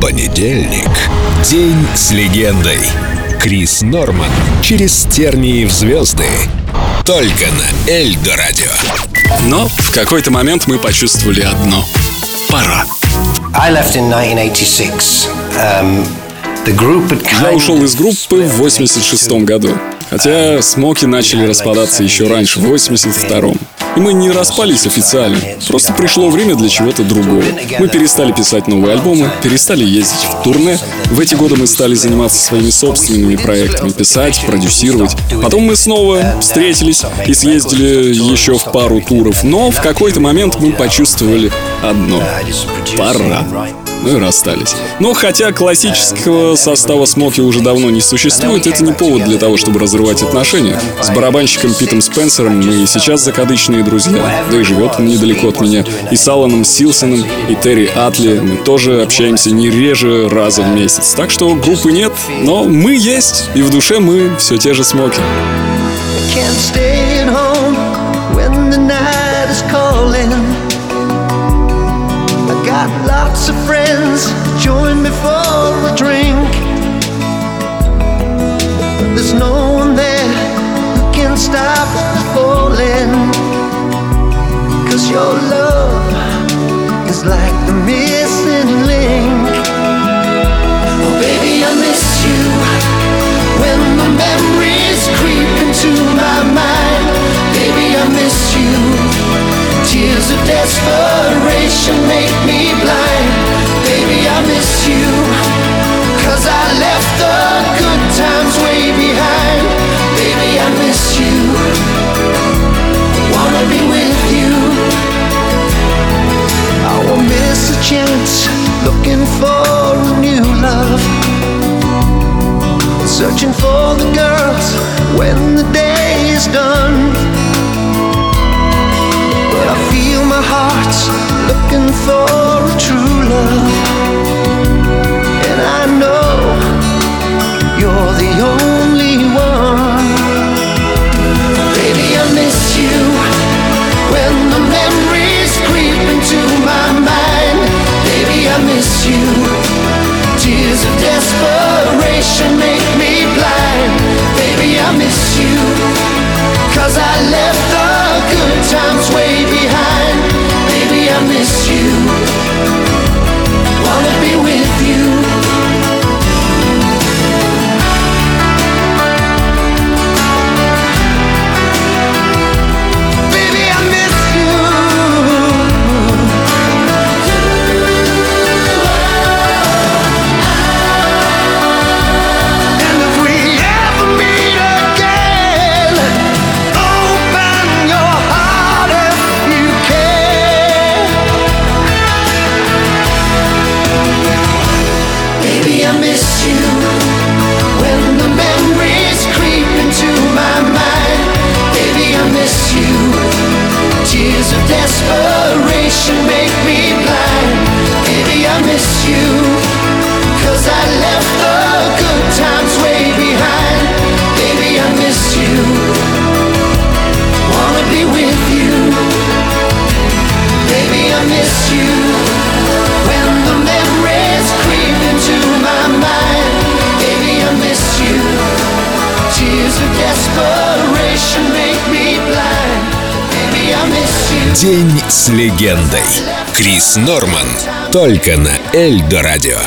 Понедельник. День с легендой. Крис Норман. Через тернии в звезды. Только на Эльдо Радио. Но в какой-то момент мы почувствовали одно. Пора. I left in 1986. Um, the group had Я ушел из группы в 86 году. Хотя Смоки начали распадаться еще раньше, в 82-м. И мы не распались официально. Просто пришло время для чего-то другого. Мы перестали писать новые альбомы, перестали ездить в турне. В эти годы мы стали заниматься своими собственными проектами, писать, продюсировать. Потом мы снова встретились и съездили еще в пару туров. Но в какой-то момент мы почувствовали одно. Пора. Ну и расстались. Но хотя классического состава Смоки уже давно не существует, это не повод для того, чтобы разрывать отношения. С барабанщиком Питом Спенсером мы сейчас закадычные друзья, да и живет он недалеко от меня. И с Аланом Силсоном, и Терри Атли мы тоже общаемся не реже раза в месяц. Так что группы нет, но мы есть, и в душе мы все те же Смоки. Can't stay me for a drink. But there's no one there who can stop falling. Cause your love is like the missing link. Searching for the girls when the day is done. But I feel my heart's looking for a true love. And I know you're the only one. Baby, I miss you when the memories creep into my mind. Baby, I miss you. Cause I left desperation make me blind. Baby, I miss you. Cause I left the good День с легендой. Крис Норман. Только на Эльдо Радио.